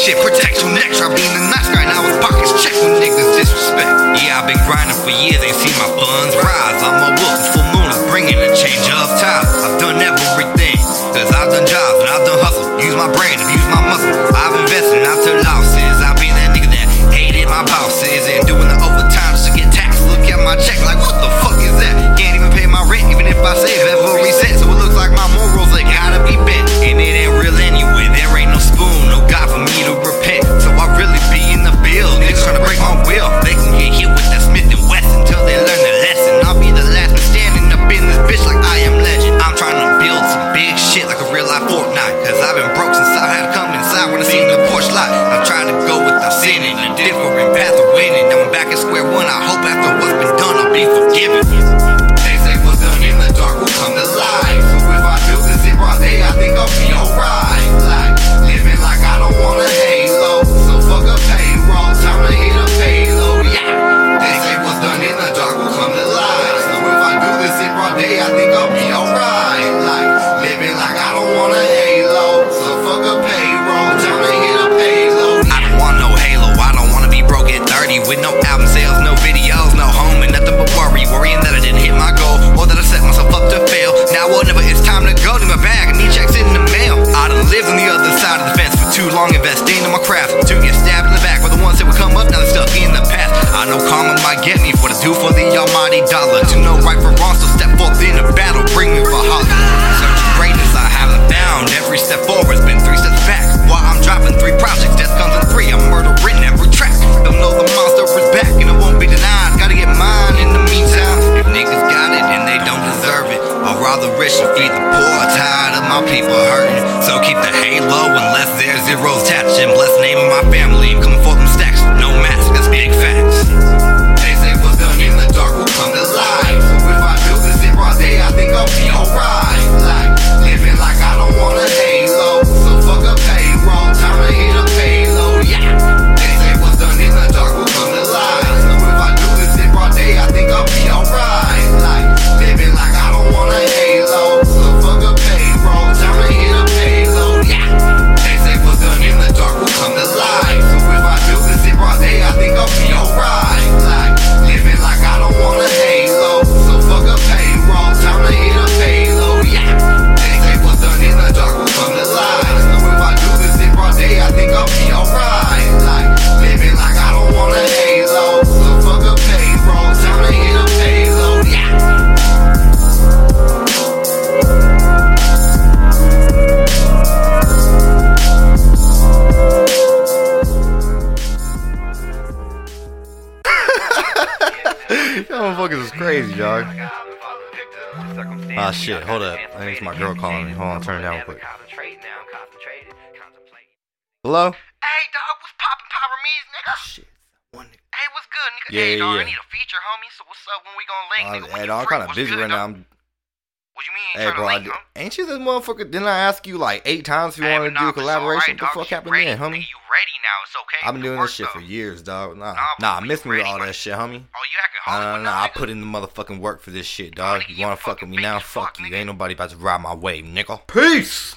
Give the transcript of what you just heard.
shit, protect your neck. Try being a nice guy, now his pockets check when niggas disrespect. Yeah, I've been grinding for years, ain't seen my funds rise. I'm a wolf, full moon is bringing a change of time. I've done everything, cause I've done jobs and I've done hustle. Use my brain, used my muscle. I've invested, I've took losses. I've been that nigga that hated my bosses and doing the overtime just to get taxed. Look at my check, like what different path of winning. Now I'm back at square one. I hope after what's been done, I'll be forgiven. Long, investing in my craft. Rich and feed the poor. Tired of my people hurting. So keep the halo unless there's zeros. And bless name of my family. I'm coming for them stacks. No mask, motherfuckers is crazy, dog. Ah, shit. Hold up. I think it's my girl calling me. Hold on, turn it down quick. Hello? Hey, dog, what's poppin' Pyramis, nigga? Shit. Hey, what's good, nigga? Yeah, hey, yeah, dog, yeah. I need a feature, homie. So what's up when we gonna link, nigga? Uh, When hey, dog, I'm free? kind of busy good, right now. I'm, What you mean? hey, tryna bro, I, link, did- huh? ain't you this motherfucker? Didn't I ask you like eight times if you Hey, wanted to do a nah, but it's collaboration? alright, what the fuck happened ready, then, homie? Nigga, you ready now? It's okay. I've been doing this work, shit for years, dog. Nah, Nah, nah, I miss me with all that shit, homie. Oh, you acting Uh, Hollywood I put in the motherfucking work for this shit, dog. You you wanna fuck with me now? fuck, Fuck you. Ain't nobody about to ride my wave, nigga. Peace!